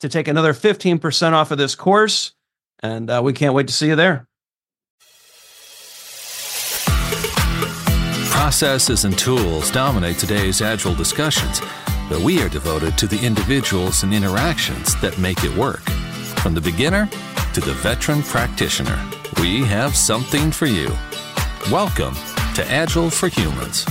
to take another 15% off of this course. And uh, we can't wait to see you there. Processes and tools dominate today's Agile discussions, but we are devoted to the individuals and interactions that make it work. From the beginner to the veteran practitioner, we have something for you. Welcome to Agile for Humans.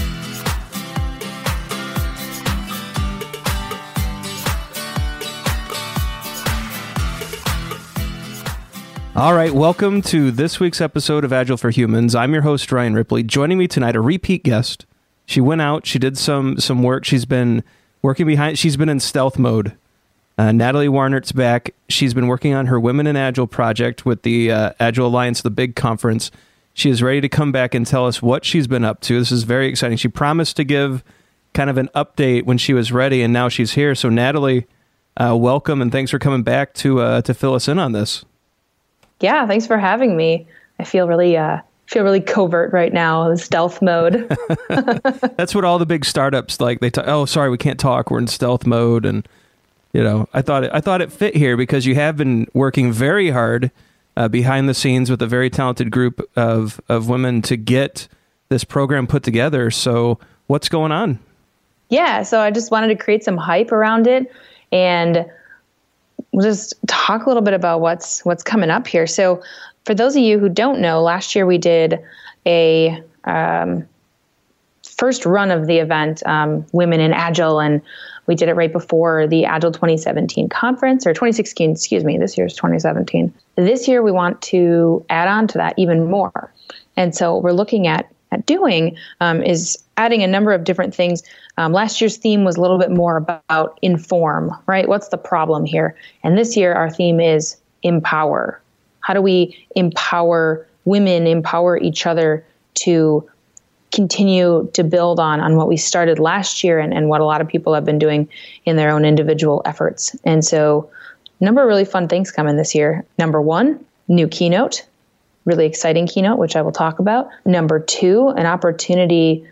All right, welcome to this week's episode of Agile for Humans. I'm your host Ryan Ripley. Joining me tonight, a repeat guest. She went out, she did some some work. She's been working behind. She's been in stealth mode. Uh, Natalie Warnert's back. She's been working on her Women in Agile project with the uh, Agile Alliance, the big conference. She is ready to come back and tell us what she's been up to. This is very exciting. She promised to give kind of an update when she was ready, and now she's here. So, Natalie, uh, welcome and thanks for coming back to uh, to fill us in on this yeah, thanks for having me. I feel really uh, feel really covert right now, stealth mode. That's what all the big startups like. They talk, oh, sorry, we can't talk. We're in stealth mode, and you know, I thought it, I thought it fit here because you have been working very hard uh, behind the scenes with a very talented group of of women to get this program put together. So, what's going on? Yeah, so I just wanted to create some hype around it and we'll just talk a little bit about what's what's coming up here. So, for those of you who don't know, last year we did a um, first run of the event, um, Women in Agile, and we did it right before the Agile 2017 conference or 2016. Excuse me, this year's 2017. This year we want to add on to that even more, and so we're looking at at doing um, is adding a number of different things. Um, last year's theme was a little bit more about inform, right? What's the problem here? And this year, our theme is empower. How do we empower women, empower each other to continue to build on on what we started last year and, and what a lot of people have been doing in their own individual efforts. And so, number of really fun things coming this year. Number one, new keynote, really exciting keynote, which I will talk about. Number two, an opportunity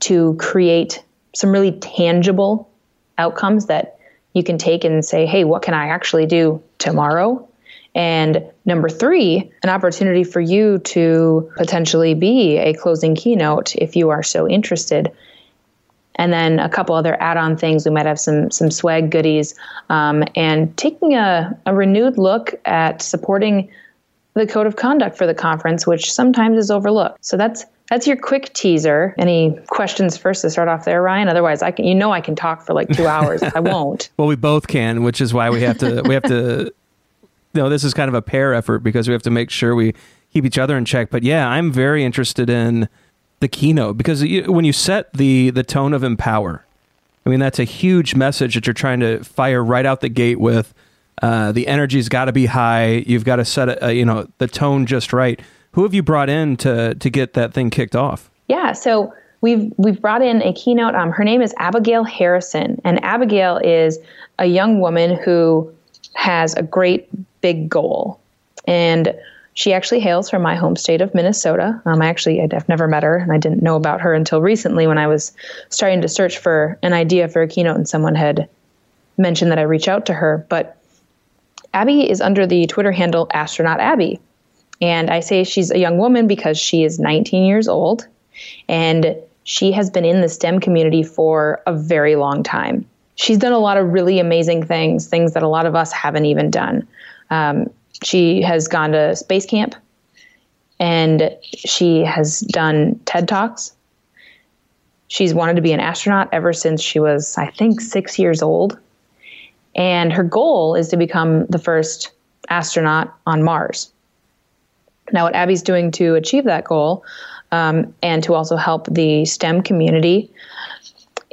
to create some really tangible outcomes that you can take and say, hey, what can I actually do tomorrow? And number three, an opportunity for you to potentially be a closing keynote if you are so interested. And then a couple other add-on things. We might have some some swag goodies, um, and taking a, a renewed look at supporting the code of conduct for the conference, which sometimes is overlooked. So that's that's your quick teaser. Any questions first to start off there, Ryan? Otherwise, I can. You know, I can talk for like two hours. I won't. well, we both can, which is why we have to. We have to. You know, this is kind of a pair effort because we have to make sure we keep each other in check. But yeah, I'm very interested in the keynote because you, when you set the the tone of empower, I mean that's a huge message that you're trying to fire right out the gate with. Uh, the energy's got to be high. You've got to set it, you know, the tone just right. Who have you brought in to to get that thing kicked off? Yeah, so we've we've brought in a keynote. Um, her name is Abigail Harrison, and Abigail is a young woman who has a great big goal, and she actually hails from my home state of Minnesota. Um, I actually, I've never met her, and I didn't know about her until recently when I was starting to search for an idea for a keynote, and someone had mentioned that I reach out to her. But Abby is under the Twitter handle Astronaut Abby. And I say she's a young woman because she is 19 years old and she has been in the STEM community for a very long time. She's done a lot of really amazing things, things that a lot of us haven't even done. Um, she has gone to space camp and she has done TED Talks. She's wanted to be an astronaut ever since she was, I think, six years old. And her goal is to become the first astronaut on Mars. Now, what Abby's doing to achieve that goal um, and to also help the STEM community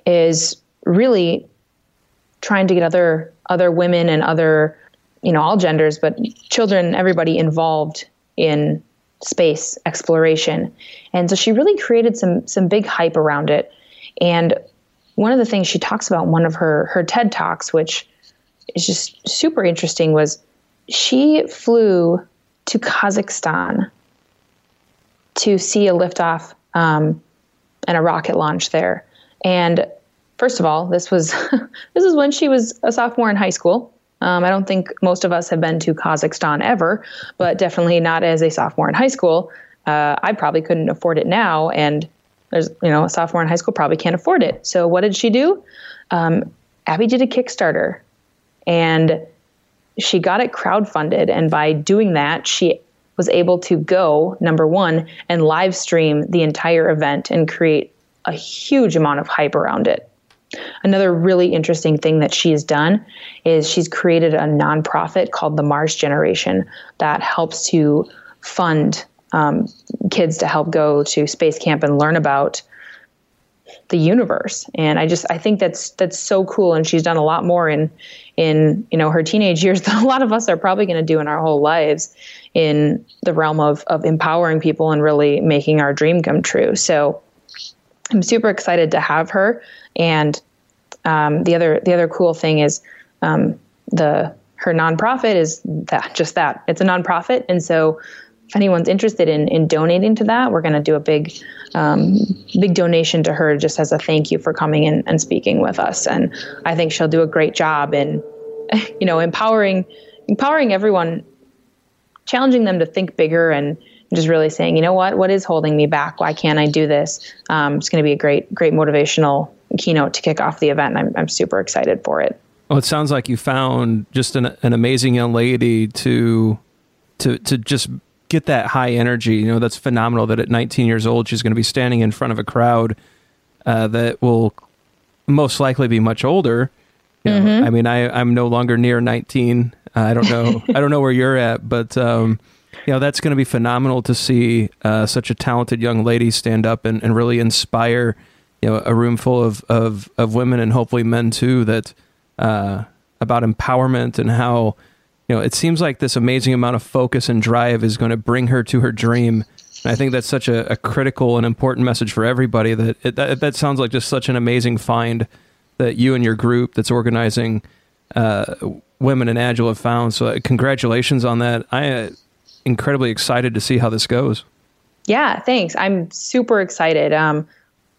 is really trying to get other other women and other you know all genders but children everybody involved in space exploration and so she really created some some big hype around it and one of the things she talks about in one of her her TED talks which is just super interesting was she flew to Kazakhstan to see a liftoff um, and a rocket launch there. And first of all, this was this is when she was a sophomore in high school. Um, I don't think most of us have been to Kazakhstan ever, but definitely not as a sophomore in high school. Uh, I probably couldn't afford it now, and there's you know a sophomore in high school probably can't afford it. So what did she do? Um, Abby did a Kickstarter, and she got it crowdfunded. And by doing that, she was able to go number one and live stream the entire event and create a huge amount of hype around it. Another really interesting thing that she has done is she's created a nonprofit called the Mars Generation that helps to fund um, kids to help go to space camp and learn about the universe. And I just I think that's that's so cool. And she's done a lot more in in you know her teenage years that a lot of us are probably going to do in our whole lives in the realm of of empowering people and really making our dream come true. So I'm super excited to have her. And um, the other the other cool thing is um, the her nonprofit is that just that it's a nonprofit, and so if anyone's interested in in donating to that, we're going to do a big um, big donation to her just as a thank you for coming in and speaking with us. And I think she'll do a great job in you know empowering empowering everyone, challenging them to think bigger and just really saying, you know what, what is holding me back? Why can't I do this? Um, it's going to be a great, great motivational keynote to kick off the event. I'm, I'm super excited for it. Well, it sounds like you found just an, an amazing young lady to to to just get that high energy. You know, that's phenomenal. That at 19 years old, she's going to be standing in front of a crowd uh, that will most likely be much older. You know, mm-hmm. I mean, I I'm no longer near 19. Uh, I don't know. I don't know where you're at, but um, you know, that's going to be phenomenal to see uh, such a talented young lady stand up and, and really inspire you know a room full of of, of women and hopefully men too that uh, about empowerment and how know it seems like this amazing amount of focus and drive is going to bring her to her dream. And I think that's such a, a, critical and important message for everybody. That, it, that that sounds like just such an amazing find that you and your group that's organizing uh, women in agile have found. So uh, congratulations on that. I am uh, incredibly excited to see how this goes. Yeah, thanks. I'm super excited. Um,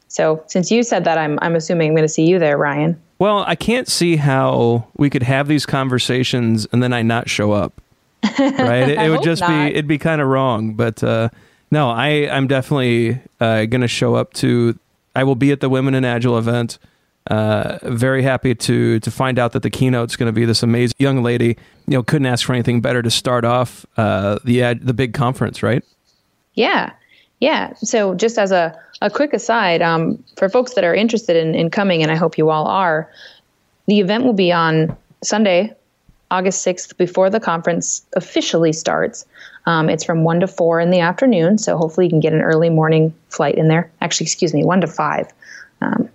so since you said that, I'm I'm assuming I'm going to see you there, Ryan. Well, I can't see how we could have these conversations and then I not show up. Right? it, it would just not. be it'd be kind of wrong. But uh, no, I I'm definitely uh, going to show up to. I will be at the Women in Agile event. Uh, very happy to to find out that the keynote's going to be this amazing young lady. You know, couldn't ask for anything better to start off uh, the ad, the big conference, right? Yeah, yeah. So just as a a quick aside, um, for folks that are interested in, in coming, and I hope you all are, the event will be on Sunday, August 6th, before the conference officially starts. Um, it's from 1 to 4 in the afternoon, so hopefully you can get an early morning flight in there. Actually, excuse me, 1 to 5. Um,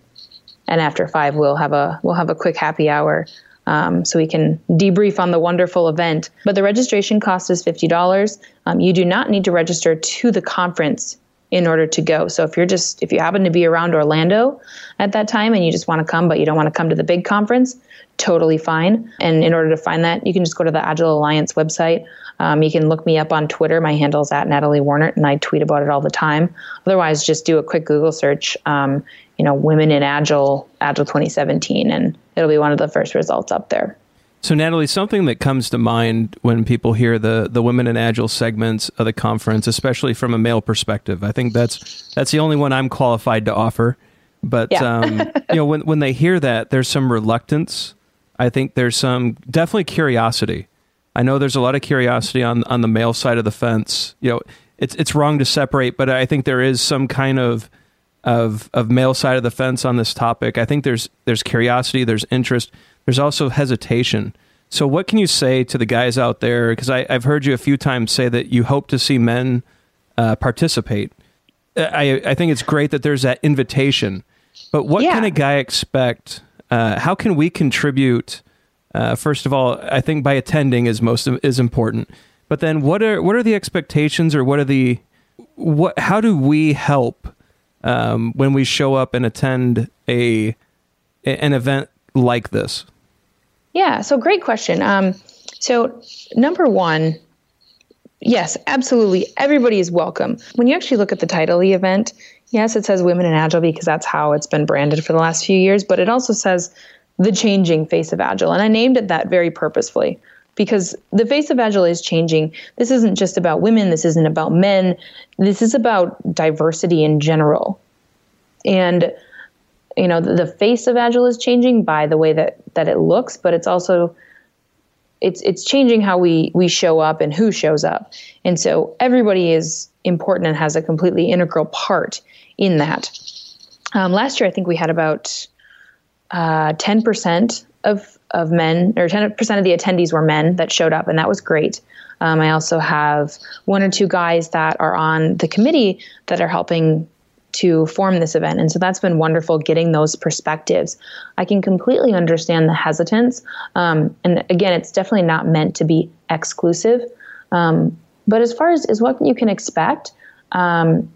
and after 5, we'll have a, we'll have a quick happy hour um, so we can debrief on the wonderful event. But the registration cost is $50. Um, you do not need to register to the conference in order to go. So if you're just if you happen to be around Orlando at that time and you just want to come but you don't want to come to the big conference, totally fine. And in order to find that, you can just go to the Agile Alliance website. Um, you can look me up on Twitter. My handle is at Natalie Warnert, and I tweet about it all the time. Otherwise, just do a quick Google search. Um, you know, women in Agile, Agile 2017, and it'll be one of the first results up there. So, Natalie, something that comes to mind when people hear the the women in agile segments of the conference, especially from a male perspective, I think that's that's the only one I'm qualified to offer. But yeah. um, you know, when when they hear that, there's some reluctance. I think there's some definitely curiosity. I know there's a lot of curiosity on on the male side of the fence. You know, it's it's wrong to separate, but I think there is some kind of of of male side of the fence on this topic. I think there's there's curiosity, there's interest there's also hesitation. So, what can you say to the guys out there? Because I've heard you a few times say that you hope to see men uh, participate. I, I think it's great that there's that invitation. But what yeah. can a guy expect? Uh, how can we contribute? Uh, first of all, I think by attending is most is important. But then, what are what are the expectations, or what are the what? How do we help um, when we show up and attend a an event like this? Yeah, so great question. Um, so, number one, yes, absolutely. Everybody is welcome. When you actually look at the title of the event, yes, it says Women in Agile because that's how it's been branded for the last few years, but it also says the changing face of Agile. And I named it that very purposefully because the face of Agile is changing. This isn't just about women, this isn't about men, this is about diversity in general. And you know the, face of agile is changing by the way that that it looks but it's also it's it's changing how we we show up and who shows up and so everybody is important and has a completely integral part in that um, last year i think we had about uh, 10% of of men or 10% of the attendees were men that showed up and that was great um, i also have one or two guys that are on the committee that are helping to form this event. And so that's been wonderful getting those perspectives. I can completely understand the hesitance. Um, and again, it's definitely not meant to be exclusive. Um, but as far as, as what you can expect, um,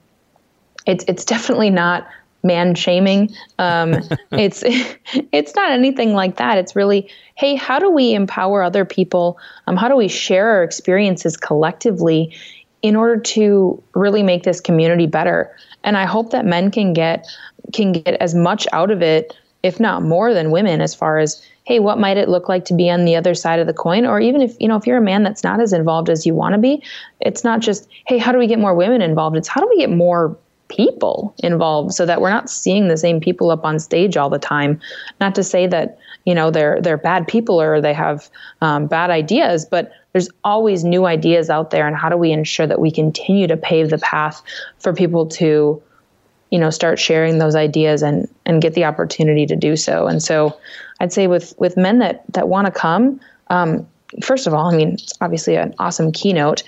it's, it's definitely not man shaming. Um, it's it's not anything like that. It's really, hey, how do we empower other people? Um, how do we share our experiences collectively in order to really make this community better? and I hope that men can get can get as much out of it, if not more than women, as far as hey, what might it look like to be on the other side of the coin? Or even if you know if you're a man that's not as involved as you want to be, it's not just hey, how do we get more women involved? It's how do we get more people involved so that we're not seeing the same people up on stage all the time. Not to say that you know they're they're bad people or they have um, bad ideas, but there's always new ideas out there and how do we ensure that we continue to pave the path for people to you know start sharing those ideas and and get the opportunity to do so and so i'd say with with men that that want to come um, first of all i mean it's obviously an awesome keynote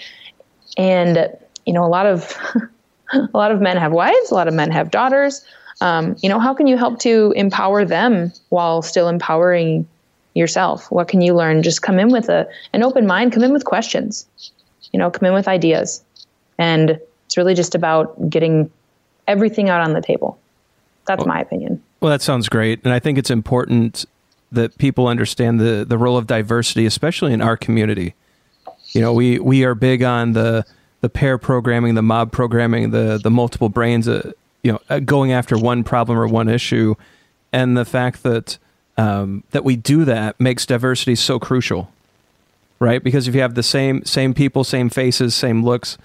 and you know a lot of a lot of men have wives a lot of men have daughters um, you know how can you help to empower them while still empowering yourself? What can you learn? Just come in with a an open mind, come in with questions. You know, come in with ideas. And it's really just about getting everything out on the table. That's well, my opinion. Well, that sounds great. And I think it's important that people understand the the role of diversity, especially in our community. You know, we we are big on the the pair programming, the mob programming, the the multiple brains, uh, you know, uh, going after one problem or one issue, and the fact that um, that we do that makes diversity so crucial, right? Because if you have the same same people, same faces, same looks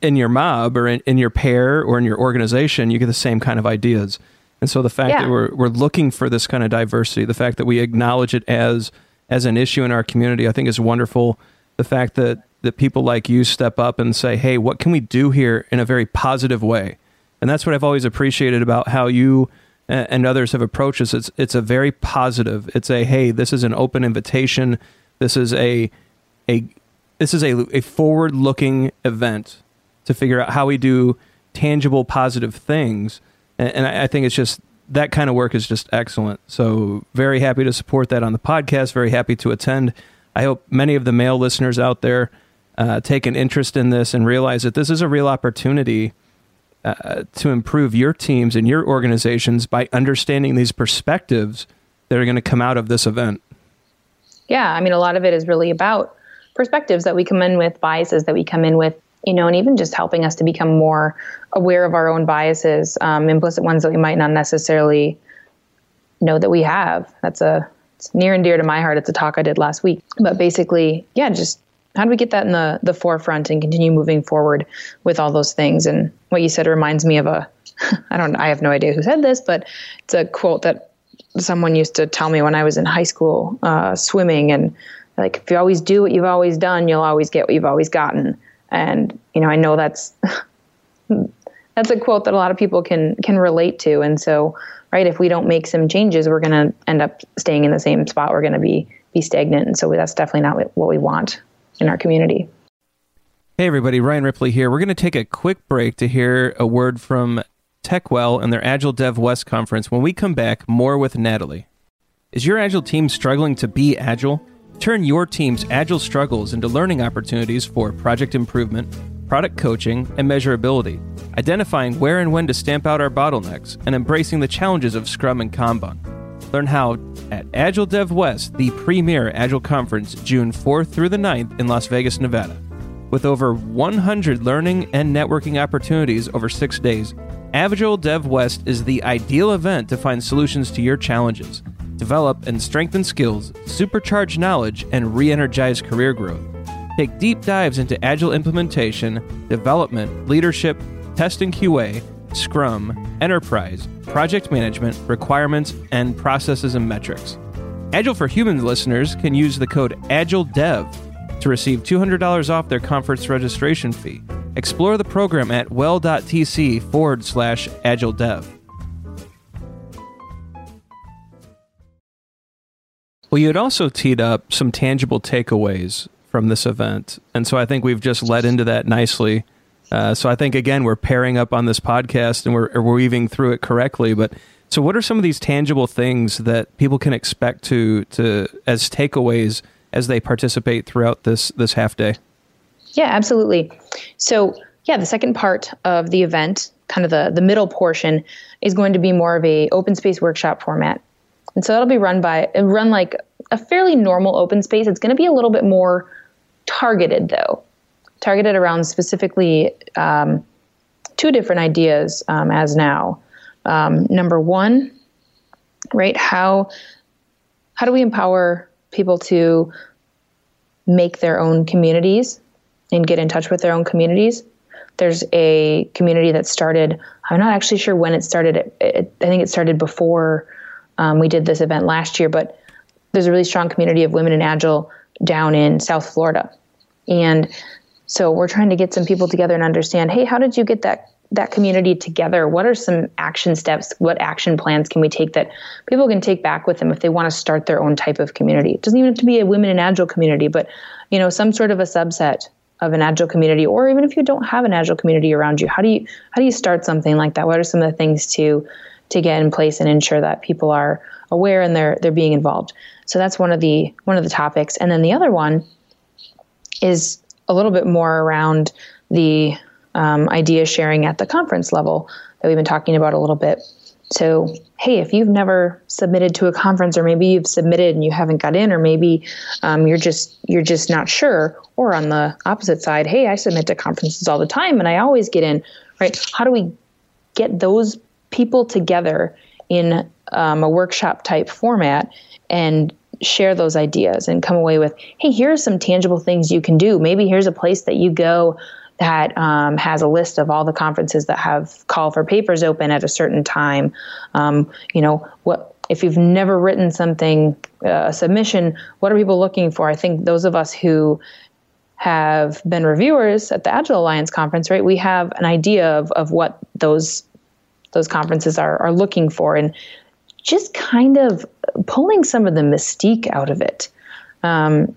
in your mob or in, in your pair or in your organization, you get the same kind of ideas. And so the fact yeah. that we're we're looking for this kind of diversity, the fact that we acknowledge it as as an issue in our community, I think is wonderful. The fact that that people like you step up and say, "Hey, what can we do here in a very positive way?" And that's what I've always appreciated about how you and others have approached us, it's it's a very positive. It's a hey, this is an open invitation. This is a a this is a, a forward looking event to figure out how we do tangible positive things. And, and I, I think it's just that kind of work is just excellent. So very happy to support that on the podcast. Very happy to attend. I hope many of the male listeners out there uh, take an interest in this and realize that this is a real opportunity uh, to improve your teams and your organizations by understanding these perspectives that are going to come out of this event? Yeah, I mean, a lot of it is really about perspectives that we come in with, biases that we come in with, you know, and even just helping us to become more aware of our own biases, um, implicit ones that we might not necessarily know that we have. That's a it's near and dear to my heart. It's a talk I did last week. But basically, yeah, just how do we get that in the the forefront and continue moving forward with all those things? And what you said reminds me of a I don't I have no idea who said this, but it's a quote that someone used to tell me when I was in high school uh, swimming and like if you always do what you've always done, you'll always get what you've always gotten. And you know, I know that's that's a quote that a lot of people can can relate to. And so, right, if we don't make some changes, we're going to end up staying in the same spot. We're going to be be stagnant. And so that's definitely not what we want in our community. Hey everybody, Ryan Ripley here. We're going to take a quick break to hear a word from TechWell and their Agile Dev West conference. When we come back, more with Natalie. Is your Agile team struggling to be agile? Turn your team's agile struggles into learning opportunities for project improvement, product coaching, and measurability, identifying where and when to stamp out our bottlenecks, and embracing the challenges of Scrum and Kanban. Learn how at Agile Dev West, the premier Agile conference, June 4th through the 9th in Las Vegas, Nevada. With over 100 learning and networking opportunities over six days, Agile Dev West is the ideal event to find solutions to your challenges develop and strengthen skills, supercharge knowledge, and re energize career growth. Take deep dives into Agile implementation, development, leadership, test and QA, Scrum, Enterprise, project management, requirements, and processes and metrics. Agile for Humans listeners can use the code AgileDev to receive $200 off their conference registration fee. Explore the program at well.tc forward slash AgileDev. Well, you had also teed up some tangible takeaways from this event. And so I think we've just led into that nicely. Uh, so I think, again, we're pairing up on this podcast and we're, we're weaving through it correctly. But so, what are some of these tangible things that people can expect to, to as takeaways as they participate throughout this, this half day? Yeah, absolutely. So, yeah, the second part of the event, kind of the, the middle portion, is going to be more of a open space workshop format. And so that'll be run by run like a fairly normal open space. It's going to be a little bit more targeted though, targeted around specifically um, two different ideas um, as now. Um, number one, right? How how do we empower people to make their own communities and get in touch with their own communities? There's a community that started. I'm not actually sure when it started. It, it, I think it started before um, we did this event last year, but there's a really strong community of women in Agile down in South Florida. And so we're trying to get some people together and understand, hey, how did you get that that community together? What are some action steps? What action plans can we take that people can take back with them if they want to start their own type of community? It doesn't even have to be a women in agile community, but you know, some sort of a subset of an agile community or even if you don't have an agile community around you, how do you how do you start something like that? What are some of the things to to get in place and ensure that people are aware and they're they're being involved. So that's one of the one of the topics. And then the other one is a little bit more around the um, idea sharing at the conference level that we've been talking about a little bit. So, hey, if you've never submitted to a conference, or maybe you've submitted and you haven't got in, or maybe um, you're just you're just not sure, or on the opposite side, hey, I submit to conferences all the time and I always get in. Right? How do we get those people together in um, a workshop type format and share those ideas and come away with hey here's some tangible things you can do. Maybe here's a place that you go that um, has a list of all the conferences that have call for papers open at a certain time. Um, you know what if you've never written something uh, a submission what are people looking for? I think those of us who have been reviewers at the agile alliance conference right we have an idea of, of what those those conferences are, are looking for. And just kind of pulling some of the mystique out of it. Um,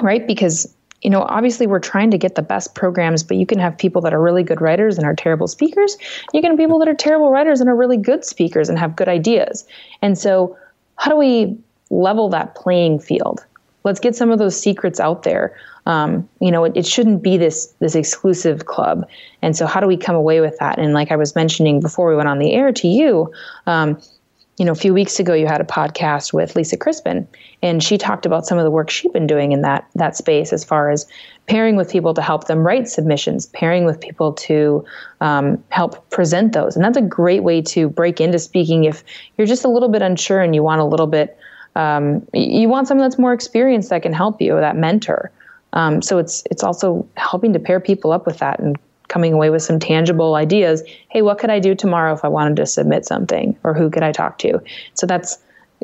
right? Because, you know, obviously we're trying to get the best programs, but you can have people that are really good writers and are terrible speakers. You can have people that are terrible writers and are really good speakers and have good ideas. And so, how do we level that playing field? Let's get some of those secrets out there um, you know, it, it, shouldn't be this this exclusive club. And so, how do we come away with that? And like I was mentioning before we went on the air to you, um, you know, a few weeks ago, you had a podcast with Lisa Crispin, and she talked about some of the work she'd been doing in that that space, as far as pairing with people to help them write submissions, pairing with people to um, help present those, and that's a great way to break into speaking if you're just a little bit unsure and you want a little bit, um, you want someone that's more experienced that can help you, that mentor. Um, so it's it's also helping to pair people up with that and coming away with some tangible ideas. Hey, what could I do tomorrow if I wanted to submit something, or who could I talk to? So that's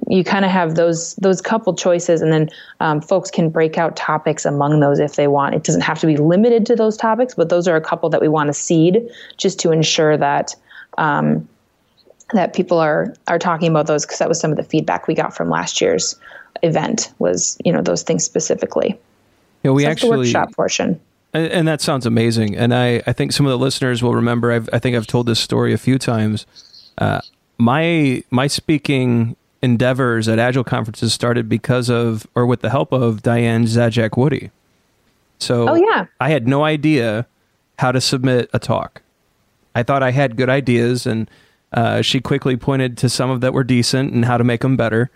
you kind of have those those couple choices, and then um, folks can break out topics among those if they want. It doesn't have to be limited to those topics, but those are a couple that we want to seed just to ensure that. Um, that people are are talking about those because that was some of the feedback we got from last year's event was you know those things specifically. Yeah, we so actually workshop portion. And, and, that sounds amazing. And I, I think some of the listeners will remember. I've, i think I've told this story a few times. Uh, my my speaking endeavors at Agile conferences started because of, or with the help of Diane Zajac Woodie. So, oh yeah, I had no idea how to submit a talk. I thought I had good ideas, and uh, she quickly pointed to some of that were decent and how to make them better.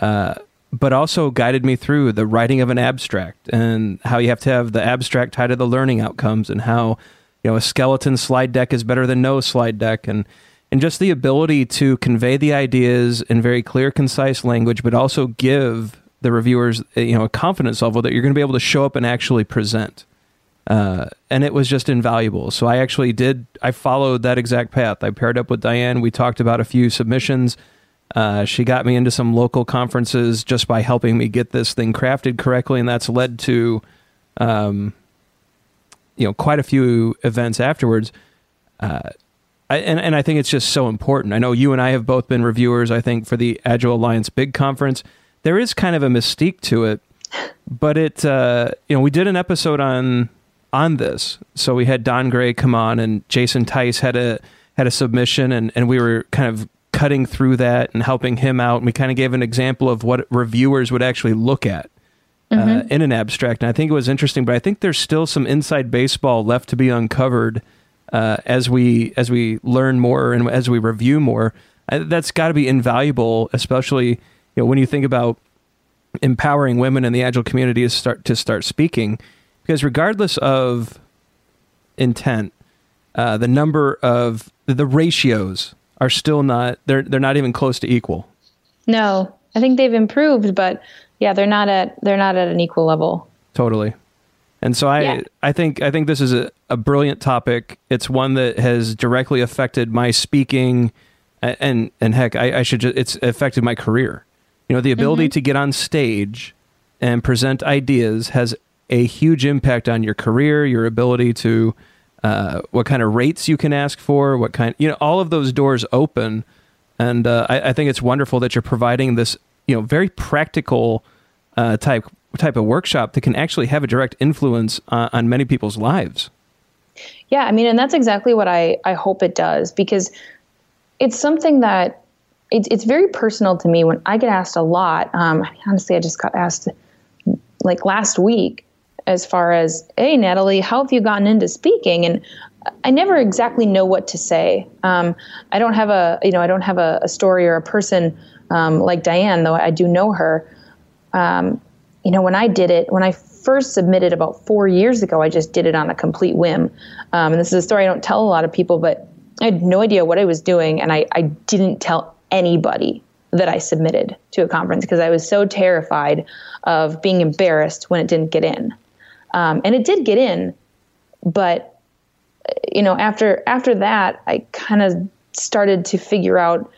Uh, but also guided me through the writing of an abstract and how you have to have the abstract tied to the learning outcomes and how you know a skeleton slide deck is better than no slide deck and and just the ability to convey the ideas in very clear concise language but also give the reviewers you know a confidence level that you're going to be able to show up and actually present. Uh, and it was just invaluable. So i actually did i followed that exact path. I paired up with diane. We talked about a few submissions uh, she got me into some local conferences just by helping me get this thing crafted correctly, and that's led to, um, you know, quite a few events afterwards. Uh, I, and and I think it's just so important. I know you and I have both been reviewers. I think for the Agile Alliance Big Conference, there is kind of a mystique to it, but it uh, you know we did an episode on on this, so we had Don Gray come on, and Jason Tice had a had a submission, and and we were kind of cutting through that and helping him out. And we kind of gave an example of what reviewers would actually look at uh, mm-hmm. uh, in an abstract. And I think it was interesting, but I think there's still some inside baseball left to be uncovered uh, as we as we learn more and as we review more. Uh, that's got to be invaluable, especially you know when you think about empowering women in the agile community to start to start speaking, because regardless of intent, uh, the number of the ratios are still not they're they're not even close to equal. No, I think they've improved, but yeah, they're not at they're not at an equal level. Totally. And so I yeah. I think I think this is a, a brilliant topic. It's one that has directly affected my speaking and and heck, I, I should just it's affected my career. You know, the ability mm-hmm. to get on stage and present ideas has a huge impact on your career, your ability to uh, what kind of rates you can ask for, what kind, you know, all of those doors open. And uh, I, I, think it's wonderful that you're providing this, you know, very practical uh, type type of workshop that can actually have a direct influence uh, on many people's lives. Yeah, I mean, and that's exactly what I I hope it does because it's something that it's it's very personal to me when I get asked a lot. Um, honestly, I just got asked like last week as far as, hey, Natalie, how have you gotten into speaking? And I never exactly know what to say. Um, I don't have a, you know, I don't have a, a story or a person um, like Diane, though I do know her. Um, you know, when I did it, when I first submitted about four years ago, I just did it on a complete whim. Um, and this is a story I don't tell a lot of people, but I had no idea what I was doing, and I, I didn't tell anybody that I submitted to a conference because I was so terrified of being embarrassed when it didn't get in. Um, and it did get in, but you know, after after that, I kind of started to figure out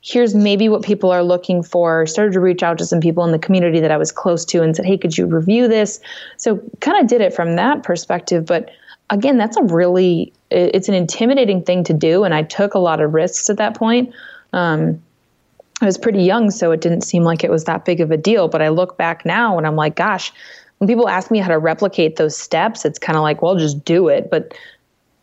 here's maybe what people are looking for. Started to reach out to some people in the community that I was close to and said, "Hey, could you review this?" So kind of did it from that perspective, but again, that's a really it's an intimidating thing to do, and I took a lot of risks at that point. Um, I was pretty young, so it didn't seem like it was that big of a deal. But I look back now and I'm like, gosh, when people ask me how to replicate those steps, it's kind of like, well, just do it. But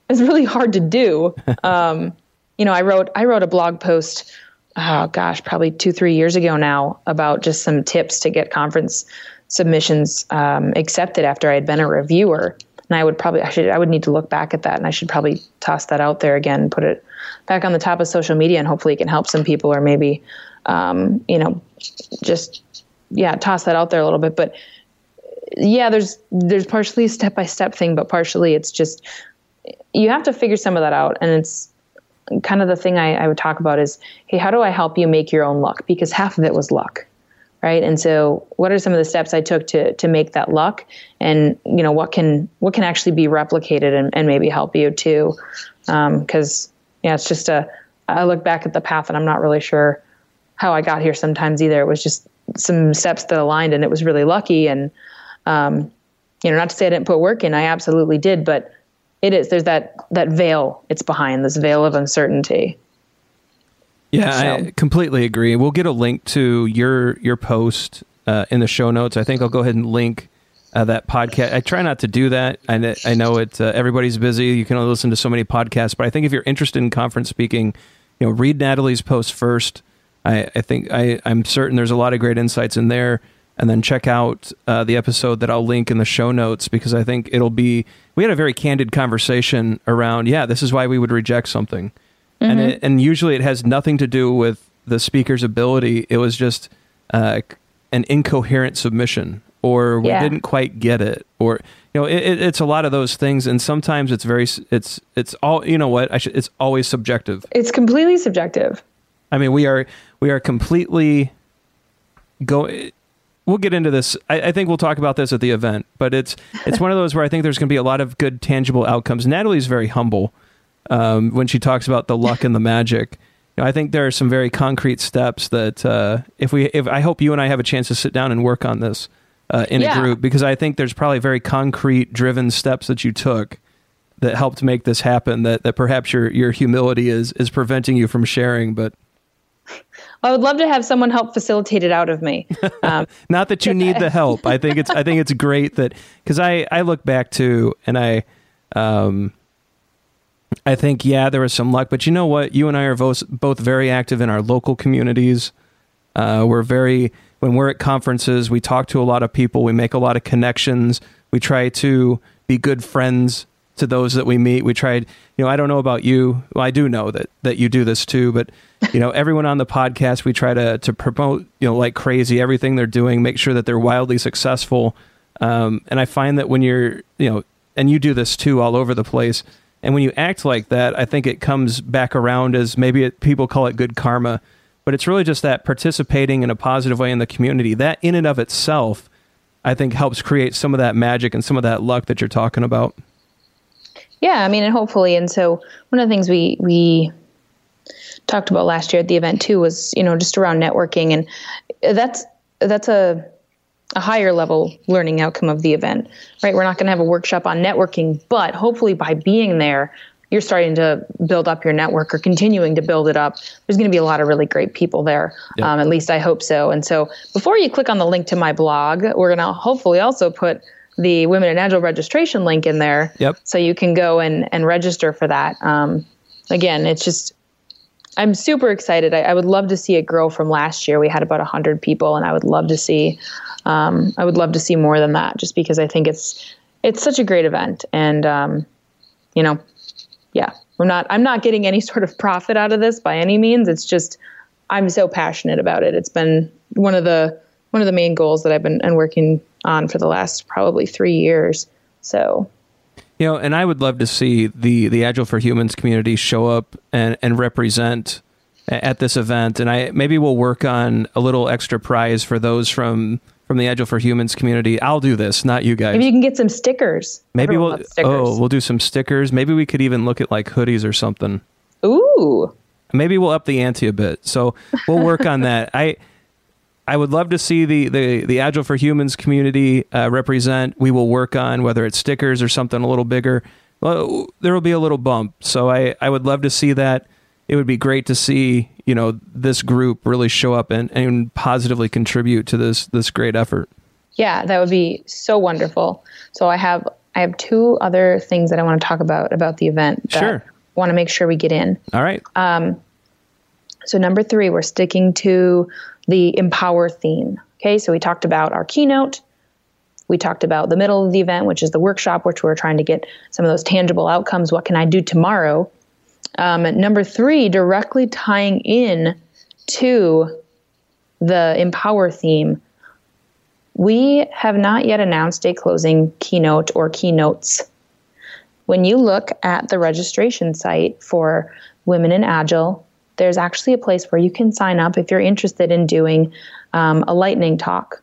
it's really hard to do. um, you know, I wrote I wrote a blog post, oh gosh, probably two three years ago now about just some tips to get conference submissions um, accepted after I had been a reviewer. And I would probably, I should, I would need to look back at that and I should probably toss that out there again, put it back on the top of social media and hopefully it can help some people or maybe, um, you know, just, yeah, toss that out there a little bit. But yeah, there's, there's partially a step by step thing, but partially it's just, you have to figure some of that out. And it's kind of the thing I, I would talk about is, hey, how do I help you make your own luck? Because half of it was luck right and so what are some of the steps i took to to make that luck and you know what can what can actually be replicated and, and maybe help you too because um, yeah it's just a i look back at the path and i'm not really sure how i got here sometimes either it was just some steps that aligned and it was really lucky and um, you know not to say i didn't put work in i absolutely did but it is there's that that veil it's behind this veil of uncertainty yeah, so. I completely agree. We'll get a link to your your post uh, in the show notes. I think I'll go ahead and link uh, that podcast. I try not to do that. I, know, I know it. Uh, everybody's busy. You can only listen to so many podcasts. But I think if you're interested in conference speaking, you know, read Natalie's post first. I, I think I, I'm certain there's a lot of great insights in there. And then check out uh, the episode that I'll link in the show notes because I think it'll be. We had a very candid conversation around. Yeah, this is why we would reject something mm-hmm. and it, and usually it has nothing to do with the speaker's ability. It was just uh, an incoherent submission, or we yeah. didn't quite get it, or you know, it, it's a lot of those things, and sometimes it's very it's it's all you know what I should it's always subjective. It's completely subjective. I mean, we are we are completely go. We'll get into this. I, I, think we'll talk about this at the event, but it's it's one of those where I think there's going to be a lot of good tangible outcomes. Natalie's very humble, um, when she talks about the luck and the magic. You know, I think there are some very concrete steps that uh, if we, if I hope you and I have a chance to sit down and work on this uh, in yeah. a group, because I think there's probably very concrete, driven steps that you took that helped make this happen. That that perhaps your your humility is is preventing you from sharing, but. I would love to have someone help facilitate it out of me. Um, Not that you need the help. I think it's I think it's great that because I I look back to and I um I think, yeah, there was some luck, but you know what? You and I are both, both very active in our local communities. Uh, we're very, when we're at conferences, we talk to a lot of people, we make a lot of connections, we try to be good friends to those that we meet. We tried, you know, I don't know about you. Well, I do know that that you do this too, but you know, everyone on the podcast, we try to to promote, you know, like crazy everything they're doing, make sure that they're wildly successful. Um, and I find that when you're, you know, and you do this too all over the place and when you act like that, I think it comes back around as maybe it, people call it good karma, but it's really just that participating in a positive way in the community. That in and of itself, I think helps create some of that magic and some of that luck that you're talking about. Yeah, I mean, and hopefully, and so one of the things we we talked about last year at the event too was you know just around networking, and that's that's a a higher level learning outcome of the event, right? We're not going to have a workshop on networking, but hopefully by being there, you're starting to build up your network or continuing to build it up. There's going to be a lot of really great people there. Yep. Um, at least I hope so. And so before you click on the link to my blog, we're going to hopefully also put the Women in Agile registration link in there. Yep. So you can go and, and register for that. Um, again, it's just, I'm super excited. I, I, would love to see it grow from last year. We had about 100 people, and I would love to see um, I would love to see more than that, just because I think it's it's such a great event, and um, you know, yeah, we're not. I'm not getting any sort of profit out of this by any means. It's just I'm so passionate about it. It's been one of the one of the main goals that I've been and working on for the last probably three years. So you know, and I would love to see the the Agile for Humans community show up and and represent at this event. And I maybe we'll work on a little extra prize for those from from the Agile for Humans community. I'll do this, not you guys. Maybe you can get some stickers. Maybe Everyone we'll stickers. oh we'll do some stickers. Maybe we could even look at like hoodies or something. Ooh. Maybe we'll up the ante a bit. So we'll work on that. I I would love to see the the, the Agile for Humans community uh, represent. We will work on whether it's stickers or something a little bigger. Well, there will be a little bump. So I I would love to see that it would be great to see you know this group really show up and, and positively contribute to this this great effort yeah that would be so wonderful so i have i have two other things that i want to talk about about the event that sure want to make sure we get in all right um, so number three we're sticking to the empower theme okay so we talked about our keynote We talked about the middle of the event, which is the workshop, which we're trying to get some of those tangible outcomes. What can I do tomorrow? Um, number three, directly tying in to the empower theme. We have not yet announced a closing keynote or keynotes. When you look at the registration site for Women in Agile, there's actually a place where you can sign up if you're interested in doing um, a lightning talk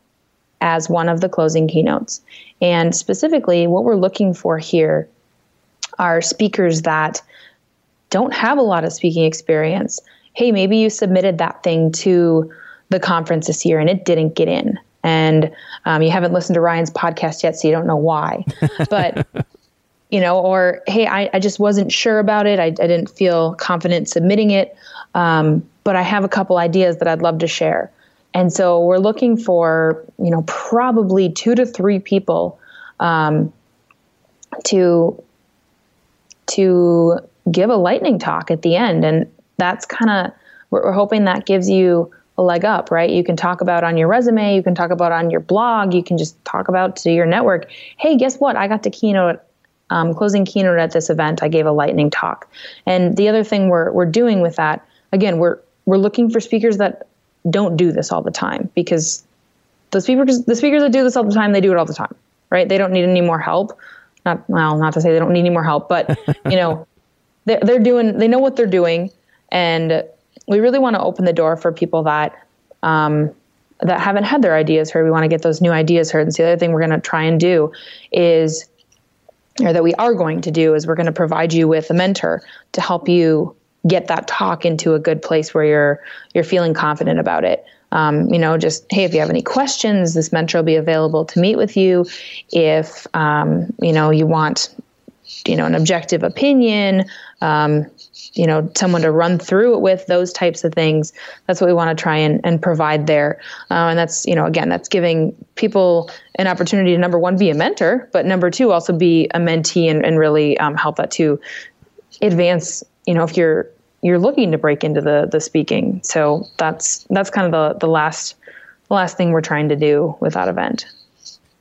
as one of the closing keynotes. And specifically, what we're looking for here are speakers that don't have a lot of speaking experience. Hey, maybe you submitted that thing to the conference this year and it didn't get in. And um, you haven't listened to Ryan's podcast yet, so you don't know why. But, you know, or hey, I, I just wasn't sure about it. I, I didn't feel confident submitting it. Um, but I have a couple ideas that I'd love to share. And so we're looking for, you know, probably two to three people um, to to give a lightning talk at the end, and that's kind of we're, we're hoping that gives you a leg up, right? You can talk about on your resume, you can talk about on your blog, you can just talk about to your network. Hey, guess what? I got to keynote um, closing keynote at this event. I gave a lightning talk. And the other thing we're we're doing with that, again, we're we're looking for speakers that don't do this all the time because the speakers the speakers that do this all the time they do it all the time right? They don't need any more help. Not well not to say they don't need any more help but you know they're, they're doing they know what they're doing. And we really want to open the door for people that um, that haven't had their ideas heard. We want to get those new ideas heard. And so the other thing we're going to try and do is or that we are going to do is we're going to provide you with a mentor to help you get that talk into a good place where you're you're feeling confident about it. Um, you know, just hey, if you have any questions, this mentor will be available to meet with you. If um, you know you want, you know, an objective opinion, um, you know, someone to run through it with, those types of things. That's what we want to try and, and provide there. Uh, and that's you know, again, that's giving people an opportunity to number one be a mentor, but number two also be a mentee and, and really um, help that to advance you know if you're you're looking to break into the the speaking. So that's that's kind of the the last the last thing we're trying to do with that event.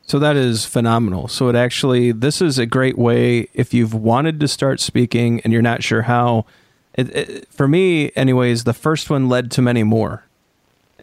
So that is phenomenal. So it actually this is a great way if you've wanted to start speaking and you're not sure how it, it, for me anyways the first one led to many more.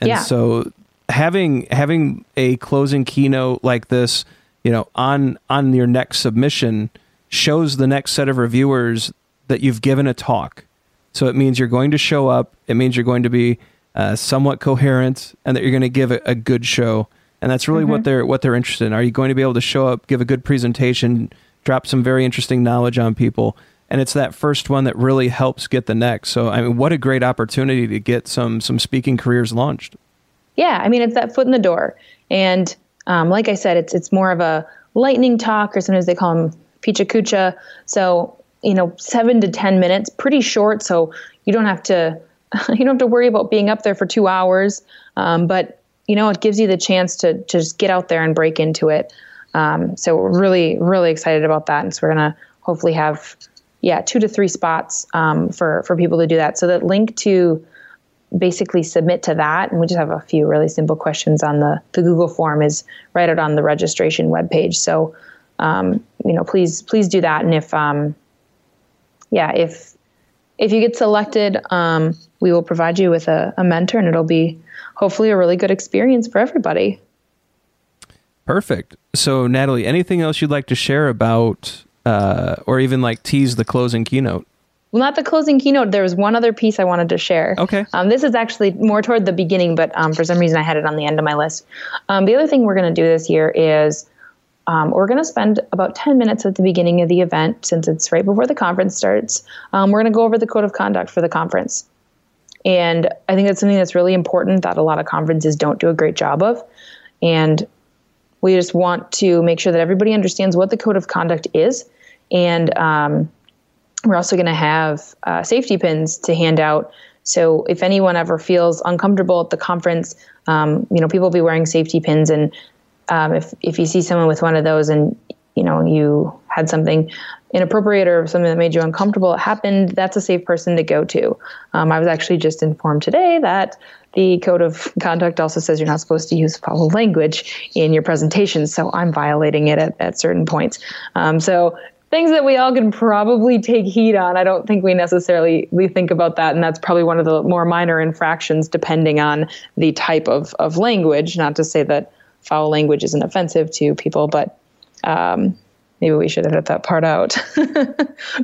And yeah. so having having a closing keynote like this you know on on your next submission shows the next set of reviewers that you've given a talk. So it means you're going to show up. It means you're going to be uh, somewhat coherent, and that you're going to give a, a good show. And that's really mm-hmm. what they're what they're interested in. Are you going to be able to show up, give a good presentation, drop some very interesting knowledge on people? And it's that first one that really helps get the next. So I mean, what a great opportunity to get some some speaking careers launched. Yeah, I mean, it's that foot in the door, and um, like I said, it's it's more of a lightning talk, or sometimes they call them pecha kucha. So you know, seven to 10 minutes, pretty short. So you don't have to, you don't have to worry about being up there for two hours. Um, but, you know, it gives you the chance to, to just get out there and break into it. Um, so we're really, really excited about that. And so we're going to hopefully have, yeah, two to three spots um, for, for people to do that. So that link to basically submit to that, and we just have a few really simple questions on the, the Google form is right out on the registration webpage. So, um, you know, please, please do that. And if, um, yeah, if if you get selected, um, we will provide you with a, a mentor, and it'll be hopefully a really good experience for everybody. Perfect. So, Natalie, anything else you'd like to share about, uh, or even like tease the closing keynote? Well, not the closing keynote. There was one other piece I wanted to share. Okay. Um, this is actually more toward the beginning, but um, for some reason I had it on the end of my list. Um, the other thing we're going to do this year is um, we're going to spend about 10 minutes at the beginning of the event, since it's right before the conference starts. Um, we're going to go over the code of conduct for the conference. And I think that's something that's really important that a lot of conferences don't do a great job of. And we just want to make sure that everybody understands what the code of conduct is. And um, we're also going to have uh, safety pins to hand out. So if anyone ever feels uncomfortable at the conference, um, you know, people will be wearing safety pins, and um, if if you see someone with one of those and you know you had something inappropriate or something that made you uncomfortable it happened that's a safe person to go to um, i was actually just informed today that the code of conduct also says you're not supposed to use foul language in your presentations, So I'm violating it at, at certain points. Um, so things that we all can probably take heed on. I don't think we necessarily we think about that, and that's probably one of the more minor infractions, depending on the type of of language. Not to say that foul language isn't offensive to people, but um, maybe we should edit that part out.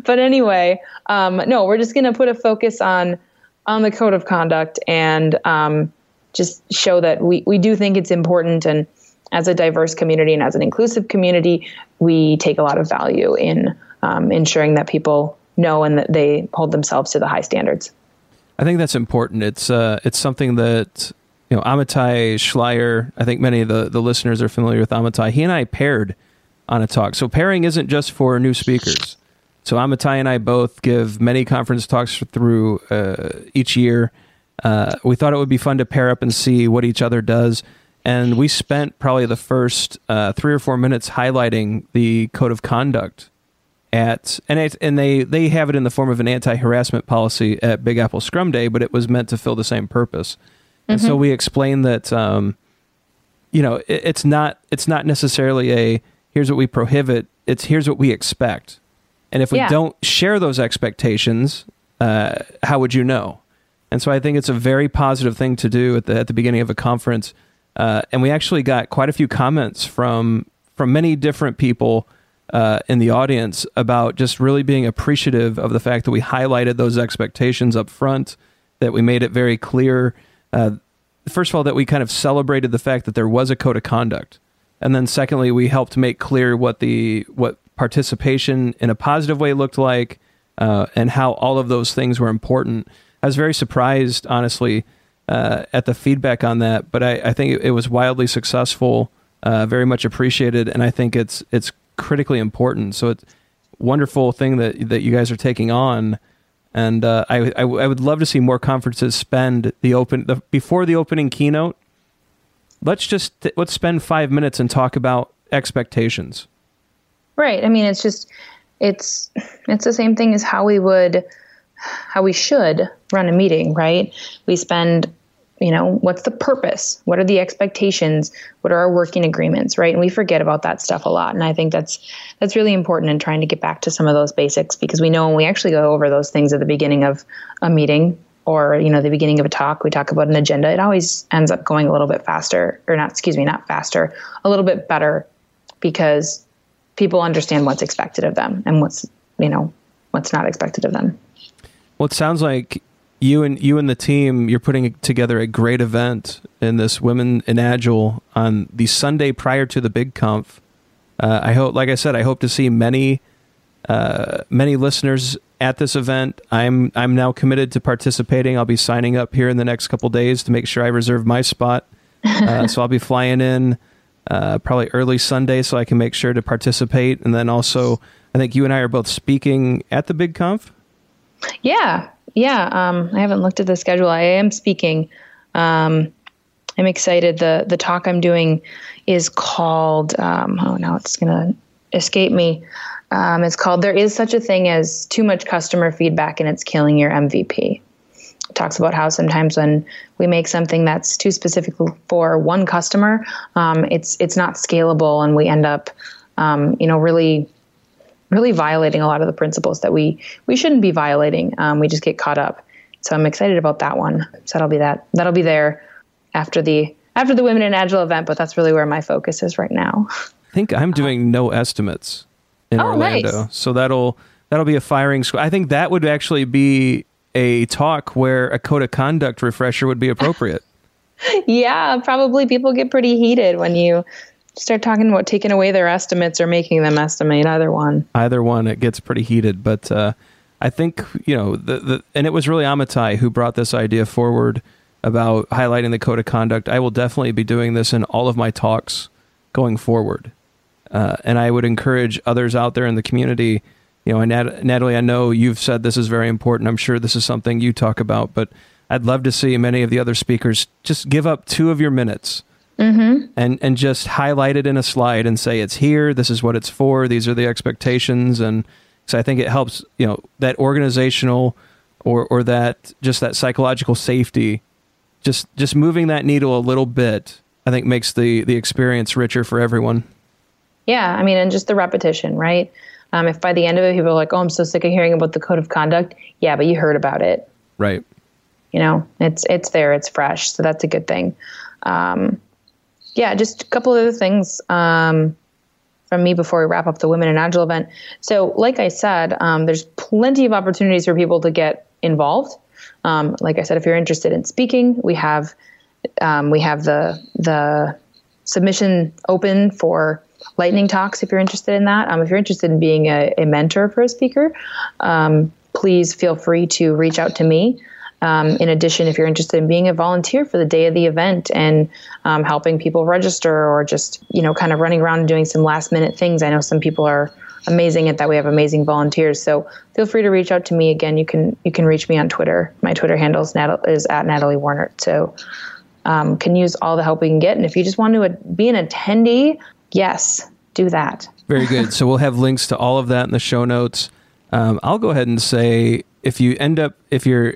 but anyway, um, no, we're just going to put a focus on on the code of conduct and um, just show that we we do think it's important and as a diverse community and as an inclusive community, we take a lot of value in um, ensuring that people know and that they hold themselves to the high standards. I think that's important. It's uh, it's something that you know Amitai Schleier. I think many of the, the listeners are familiar with Amitai. He and I paired on a talk. So pairing isn't just for new speakers. So Amitai and I both give many conference talks through uh, each year. Uh, we thought it would be fun to pair up and see what each other does and we spent probably the first uh, three or four minutes highlighting the code of conduct at and it, and they they have it in the form of an anti-harassment policy at Big Apple Scrum Day, but it was meant to fill the same purpose. Mm-hmm. And so mm-hmm. we explain that um, you know it, it's not it's not necessarily a here's what we prohibit. It's here's what we expect. And if we yeah. don't share those expectations, uh, how would you know? And so I think it's a very positive thing to do at the at the beginning of a conference uh, and we actually got quite a few comments from from many different people uh, in the audience about just really being appreciative of the fact that we highlighted those expectations up front, that we made it very clear. Uh, first of all, that we kind of celebrated the fact that there was a code of conduct, and then secondly, we helped make clear what the what participation in a positive way looked like, uh, and how all of those things were important. I was very surprised, honestly, uh, at the feedback on that, but I, I think it, was wildly successful, uh, very much appreciated, and I think it's it's critically important. So it's wonderful thing that that you guys are taking on, and uh, I, I, would love to see more conferences spend the open the, before the opening keynote. Let's just let's spend five minutes and talk about expectations. Right. I mean, it's just it's it's the same thing as how we would how we should run a meeting, right? We spend you know what's the purpose? What are the expectations? What are our working agreements right? And we forget about that stuff a lot. And i think that's that's really important in trying to get back to some of those basics because we know when we actually go over those things at the beginning of a meeting or you know the beginning of a talk we talk about an agenda it always ends up going a little bit faster or not excuse me not faster a little bit better because people understand what's expected of them and what's you know what's not expected of them. Well it sounds like you and you and the team, you're putting together a great event in this Women in Agile on the Sunday prior to the Big Conf. Uh, I hope, like I said, I hope to see many, uh, many listeners at this event. I'm I'm now committed to participating. I'll be signing up here in the next couple days to make sure I reserve my spot. Uh, so I'll be flying in uh, probably early Sunday so I can make sure to participate. And then also, I think you and I are both speaking at the Big Conf. Yeah, yeah, um, I haven't looked at the schedule. I am speaking. Um, I'm excited. the The talk I'm doing is called. Um, oh, now it's gonna escape me. Um, it's called "There is such a thing as too much customer feedback, and it's killing your MVP." It talks about how sometimes when we make something that's too specific for one customer, um, it's it's not scalable, and we end up, um, you know, really really violating a lot of the principles that we we shouldn't be violating. Um, we just get caught up. So I'm excited about that one. So that'll be that. That'll be there after the after the Women in Agile event, but that's really where my focus is right now. I think I'm doing no estimates in oh, Orlando, nice. so that'll that'll be a firing squad. I think that would actually be a talk where a code of conduct refresher would be appropriate. yeah, probably people get pretty heated when you start talking about taking away their estimates or making them estimate either one. Either one it gets pretty heated but uh, i think you know the, the and it was really amitai who brought this idea forward about highlighting the code of conduct. I will definitely be doing this in all of my talks going forward. Uh, and i would encourage others out there in the community you know and Nat- natalie i know you've said this is very important. I'm sure this is something you talk about but i'd love to see many of the other speakers just give up two of your minutes mm-hmm. and and just highlight it in a slide and say it's here. This is what it's for. These are the expectations, and so I think it helps. You know that organizational or or that just that psychological safety just just moving that needle a little bit, I think makes the the experience richer for everyone. Yeah, I mean, and just the repetition, right? Um, if by the end of it, people are like, "Oh, I'm so sick of hearing about the code of conduct," yeah, but you heard about it, right? You know, it's it's there, it's fresh, so that's a good thing. Um, yeah, just a couple of other things um, from me before we wrap up the Women in Agile event. So, like I said, um, there's plenty of opportunities for people to get involved. Um, like I said, if you're interested in speaking, we have um, we have the the submission open for lightning talks if you're interested in that. Um, if you're interested in being a, a mentor for a speaker, um, please feel free to reach out to me. Um, in addition, if you're interested in being a volunteer for the day of the event and um, helping people register or just, you know, kind of running around and doing some last minute things, I know some people are amazing at that. We have amazing volunteers. So feel free to reach out to me. Again, you can you can reach me on Twitter. My Twitter handle is, Nat- is at Natalie Warnert. So um, can use all the help we can get. And if you just want to be an attendee, yes, do that. Very good. so we'll have links to all of that in the show notes. Um, I'll go ahead and say if you end up if you're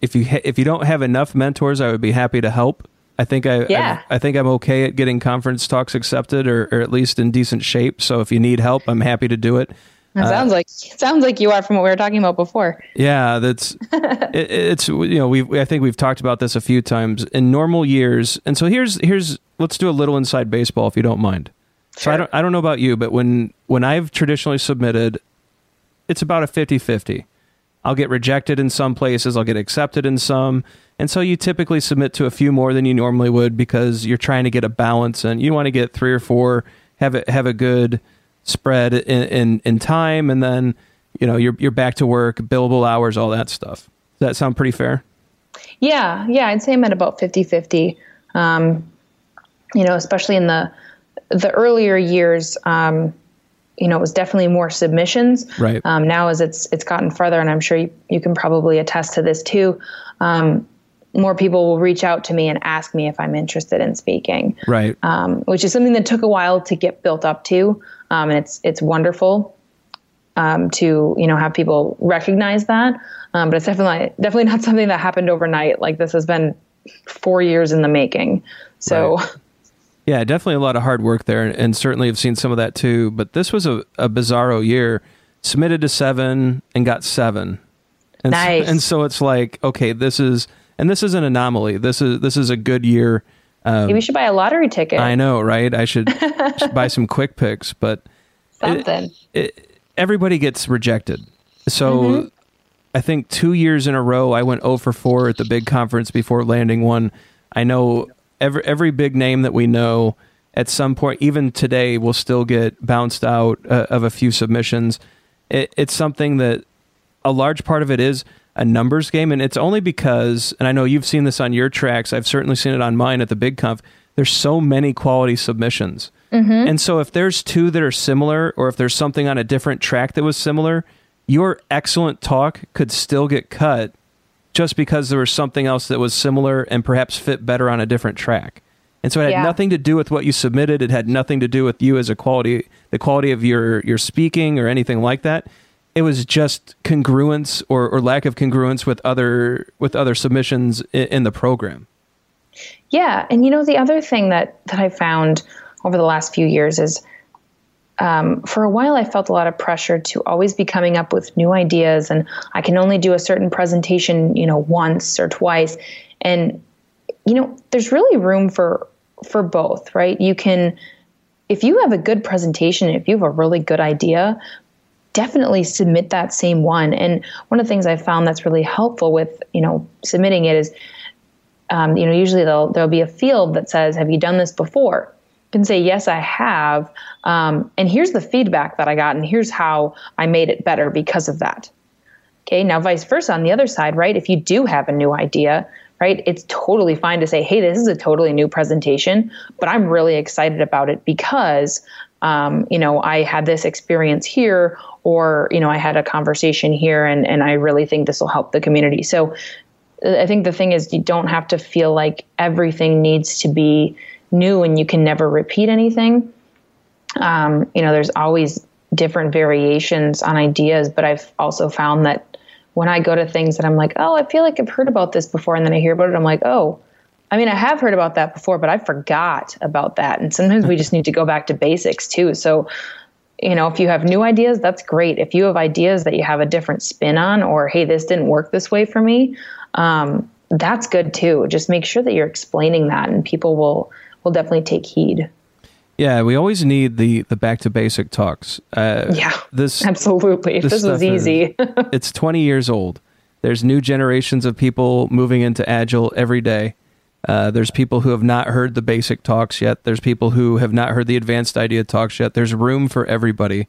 if you ha- if you don't have enough mentors, I would be happy to help. I think I, yeah. I, I think I'm okay at getting conference talks accepted or, or at least in decent shape. So if you need help, I'm happy to do it. It uh, sounds like sounds like you are from what we were talking about before. Yeah, that's it, it's you know we I think we've talked about this a few times in normal years. And so here's here's let's do a little inside baseball if you don't mind. Sure. So I don't I don't know about you, but when when I've traditionally submitted, it's about a 50-50. I'll get rejected in some places, I'll get accepted in some. And so you typically submit to a few more than you normally would because you're trying to get a balance and you want to get three or four, have it have a good spread in, in, in time and then, you know, you're you're back to work, billable hours, all that stuff. Does that sound pretty fair? Yeah, yeah, I'd say I'm at about 50-50. Um, you know, especially in the the earlier years, um, you know, it was definitely more submissions. Right. Um, now, as it's it's gotten further, and I'm sure you, you can probably attest to this too. Um, more people will reach out to me and ask me if I'm interested in speaking. Right. Um, which is something that took a while to get built up to, um, and it's it's wonderful um, to you know have people recognize that. Um, but it's definitely definitely not something that happened overnight. Like this has been four years in the making. So. Right. Yeah, definitely a lot of hard work there, and certainly have seen some of that too. But this was a, a bizarro year. Submitted to seven and got seven. And nice. So, and so it's like, okay, this is and this is an anomaly. This is this is a good year. Um, Maybe we should buy a lottery ticket. I know, right? I should, should buy some quick picks, but something. It, it, everybody gets rejected. So mm-hmm. I think two years in a row, I went 0 for 4 at the big conference before landing one. I know every every big name that we know at some point, even today, will still get bounced out uh, of a few submissions. It, it's something that a large part of it is a numbers game, and it's only because, and I know you've seen this on your tracks. I've certainly seen it on mine at the Big Conf. There's so many quality submissions, mm-hmm. and so if there's two that are similar, or if there's something on a different track that was similar, your excellent talk could still get cut just because there was something else that was similar and perhaps fit better on a different track. And so it had yeah. nothing to do with what you submitted. It had nothing to do with you as a quality, the quality of your your speaking or anything like that. It was just congruence or, or lack of congruence with other with other submissions in, in the program. Yeah, and you know the other thing that that I found over the last few years is um, for a while, I felt a lot of pressure to always be coming up with new ideas, and I can only do a certain presentation, you know, once or twice. And you know, there's really room for for both, right? You can, if you have a good presentation, if you have a really good idea, definitely submit that same one. And one of the things I found that's really helpful with you know submitting it is, um, you know, usually there'll there'll be a field that says, "Have you done this before?" Can say, Yes, I have. Um, and here's the feedback that I got, and here's how I made it better because of that. Okay, now, vice versa on the other side, right? If you do have a new idea, right, it's totally fine to say, Hey, this is a totally new presentation, but I'm really excited about it because, um, you know, I had this experience here, or, you know, I had a conversation here, and, and I really think this will help the community. So, I think the thing is, you don't have to feel like everything needs to be new and you can never repeat anything. Um, you know, there's always different variations on ideas, but I've also found that when I go to things that I'm like, oh, I feel like I've heard about this before, and then I hear about it, I'm like, oh, I mean, I have heard about that before, but I forgot about that. And sometimes we just need to go back to basics too. So, you know, if you have new ideas, that's great. If you have ideas that you have a different spin on, or hey, this didn't work this way for me, um, that's good too. Just make sure that you're explaining that, and people will will definitely take heed. Yeah, we always need the the back to basic talks. Uh, yeah, this absolutely. This, this was easy. Is, it's 20 years old. There's new generations of people moving into agile every day. Uh, there's people who have not heard the basic talks yet. There's people who have not heard the advanced idea talks yet. There's room for everybody,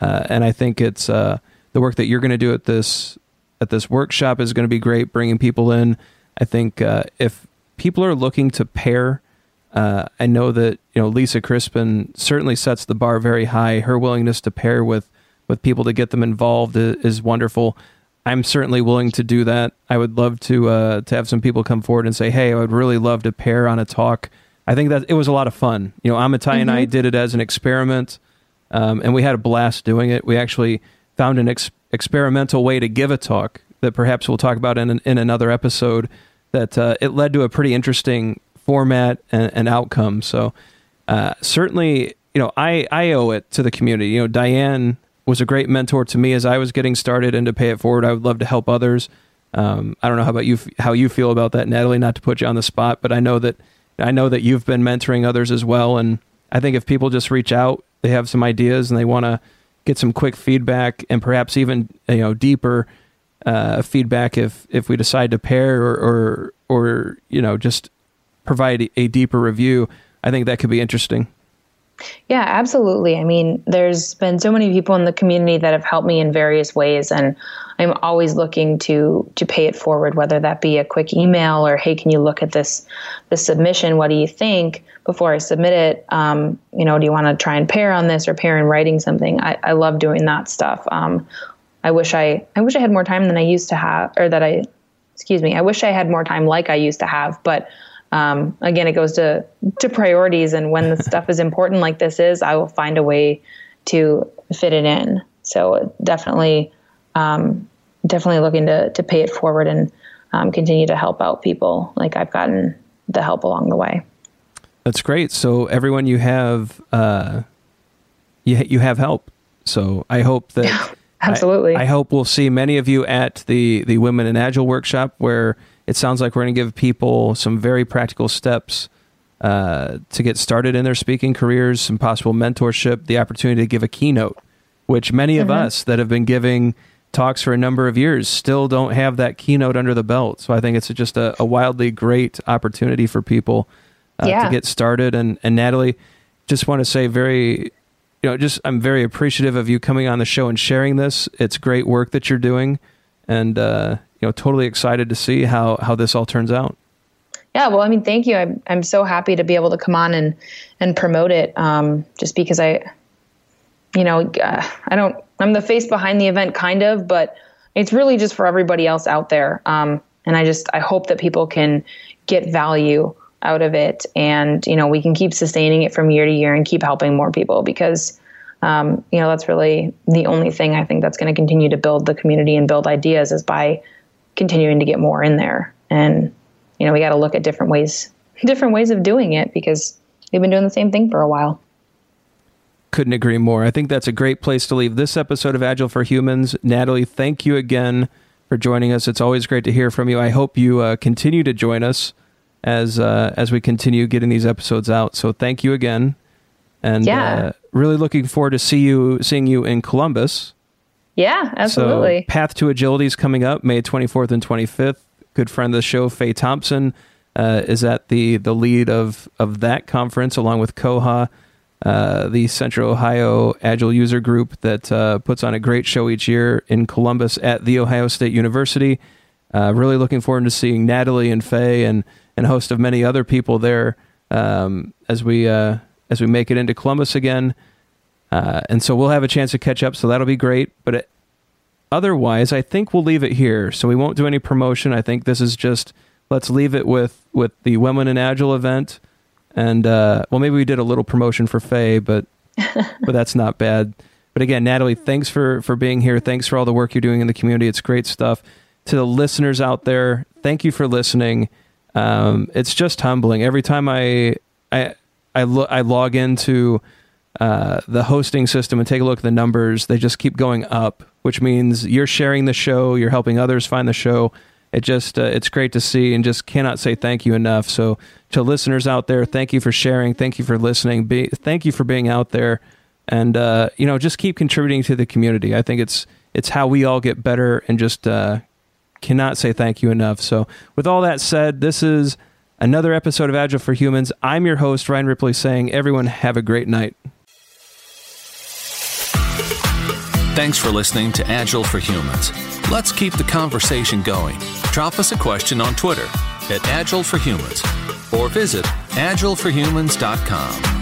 uh, and I think it's uh, the work that you're going to do at this at this workshop is going to be great. Bringing people in, I think uh, if people are looking to pair uh, I know that you know Lisa Crispin certainly sets the bar very high. Her willingness to pair with with people to get them involved is, is wonderful. I'm certainly willing to do that. I would love to uh, to have some people come forward and say, "Hey, I would really love to pair on a talk." I think that it was a lot of fun. You know, Amitai mm-hmm. and I mm-hmm. did it as an experiment, um, and we had a blast doing it. We actually found an ex- experimental way to give a talk that perhaps we'll talk about in an, in another episode. That uh, it led to a pretty interesting format and, and outcome. So uh, certainly, you know, I, I owe it to the community. You know, Diane was a great mentor to me as I was getting started and to pay it forward. I would love to help others. Um, I don't know how about you, how you feel about that, Natalie, not to put you on the spot, but I know that, I know that you've been mentoring others as well. And I think if people just reach out, they have some ideas and they want to get some quick feedback and perhaps even, you know, deeper, uh, feedback if, if we decide to pair or, or, or, you know, just provide a deeper review, I think that could be interesting. Yeah, absolutely. I mean, there's been so many people in the community that have helped me in various ways, and I'm always looking to to pay it forward, whether that be a quick email or, "Hey, can you look at this this submission? What do you think?" Before I submit it, um, you know, do you want to try and pair on this or pair in writing something? I, I love doing that stuff. Um, I wish I I wish I had more time than I used to have, or that I, excuse me, I wish I had more time like I used to have, but um, again, it goes to to priorities, and when the stuff is important like this is, I will find a way to fit it in. So definitely, um, definitely looking to to pay it forward and um, continue to help out people like I've gotten the help along the way. That's great. So everyone, you have uh, you you have help. So I hope that absolutely. I, I hope we'll see many of you at the the Women in Agile workshop where it sounds like we're going to give people some very practical steps uh, to get started in their speaking careers, some possible mentorship, the opportunity to give a keynote, which many mm-hmm. of us that have been giving talks for a number of years still don't have that keynote under the belt. So I think it's just a, a wildly great opportunity for people uh, yeah. to get started. And, and Natalie, just want to say very, you know, just I'm very appreciative of you coming on the show and sharing this. It's great work that you're doing. And, uh, you know totally excited to see how how this all turns out. Yeah, well, I mean, thank you. I'm I'm so happy to be able to come on and and promote it. Um, just because I, you know, uh, I don't. I'm the face behind the event, kind of, but it's really just for everybody else out there. Um, and I just I hope that people can get value out of it, and you know, we can keep sustaining it from year to year and keep helping more people because. Um, you know, that's really the only thing I think that's going to continue to build the community and build ideas is by continuing to get more in there. And, you know, we got to look at different ways, different ways of doing it because we've been doing the same thing for a while. Couldn't agree more. I think that's a great place to leave this episode of Agile for Humans. Natalie, thank you again for joining us. It's always great to hear from you. I hope you uh, continue to join us as uh, as we continue getting these episodes out. So thank you again, and yeah. uh, really looking forward to see you seeing you in Columbus yeah, absolutely. So, Path to Agility is coming up May 24th and 25th. Good friend of the show, Faye Thompson, uh, is at the, the lead of, of that conference, along with COHAA, uh, the Central Ohio Agile User Group that uh, puts on a great show each year in Columbus at The Ohio State University. Uh, really looking forward to seeing Natalie and Faye and, and a host of many other people there um, as we uh, as we make it into Columbus again. Uh, and so we'll have a chance to catch up, so that'll be great. But it, otherwise, I think we'll leave it here. So we won't do any promotion. I think this is just let's leave it with with the Women in Agile event, and uh, well, maybe we did a little promotion for Faye, but but that's not bad. But again, Natalie, thanks for for being here. Thanks for all the work you're doing in the community. It's great stuff. To the listeners out there, thank you for listening. Um, it's just humbling every time I I I, lo- I log into uh, the hosting system and take a look at the numbers. They just keep going up, which means you're sharing the show, you're helping others find the show. It just uh, it's great to see, and just cannot say thank you enough. So to listeners out there, thank you for sharing, thank you for listening, Be- thank you for being out there, and uh, you know just keep contributing to the community. I think it's it's how we all get better, and just uh, cannot say thank you enough. So with all that said, this is another episode of Agile for Humans. I'm your host Ryan Ripley, saying everyone have a great night. Thanks for listening to Agile for Humans. Let's keep the conversation going. Drop us a question on Twitter at Agile for Humans or visit agileforhumans.com.